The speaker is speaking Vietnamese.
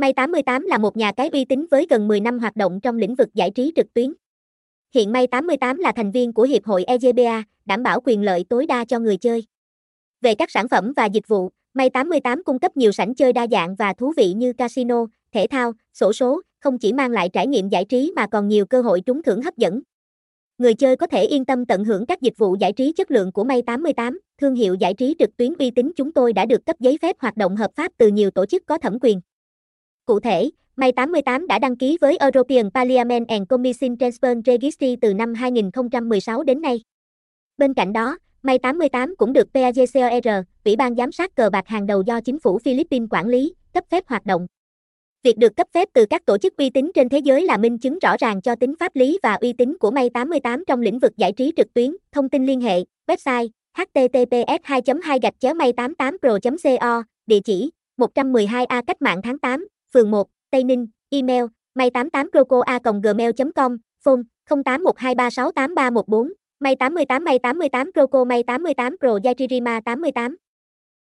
May 88 là một nhà cái uy tín với gần 10 năm hoạt động trong lĩnh vực giải trí trực tuyến. Hiện May 88 là thành viên của Hiệp hội EGBA, đảm bảo quyền lợi tối đa cho người chơi. Về các sản phẩm và dịch vụ, May 88 cung cấp nhiều sảnh chơi đa dạng và thú vị như casino, thể thao, sổ số, không chỉ mang lại trải nghiệm giải trí mà còn nhiều cơ hội trúng thưởng hấp dẫn. Người chơi có thể yên tâm tận hưởng các dịch vụ giải trí chất lượng của May 88, thương hiệu giải trí trực tuyến uy tín chúng tôi đã được cấp giấy phép hoạt động hợp pháp từ nhiều tổ chức có thẩm quyền. Cụ thể, May 88 đã đăng ký với European Parliament and Commission Transfer Registry từ năm 2016 đến nay. Bên cạnh đó, May 88 cũng được PAGCOR, Ủy ban giám sát cờ bạc hàng đầu do chính phủ Philippines quản lý, cấp phép hoạt động. Việc được cấp phép từ các tổ chức uy tín trên thế giới là minh chứng rõ ràng cho tính pháp lý và uy tín của May 88 trong lĩnh vực giải trí trực tuyến. Thông tin liên hệ, website https 2 2 may 88 pro co địa chỉ 112 a cách mạng tháng 8 phường 1 tây ninh, email may 88 proco a gmail com, phone 0812368314 may 88 may 88 croco may 88 pro yajirima 88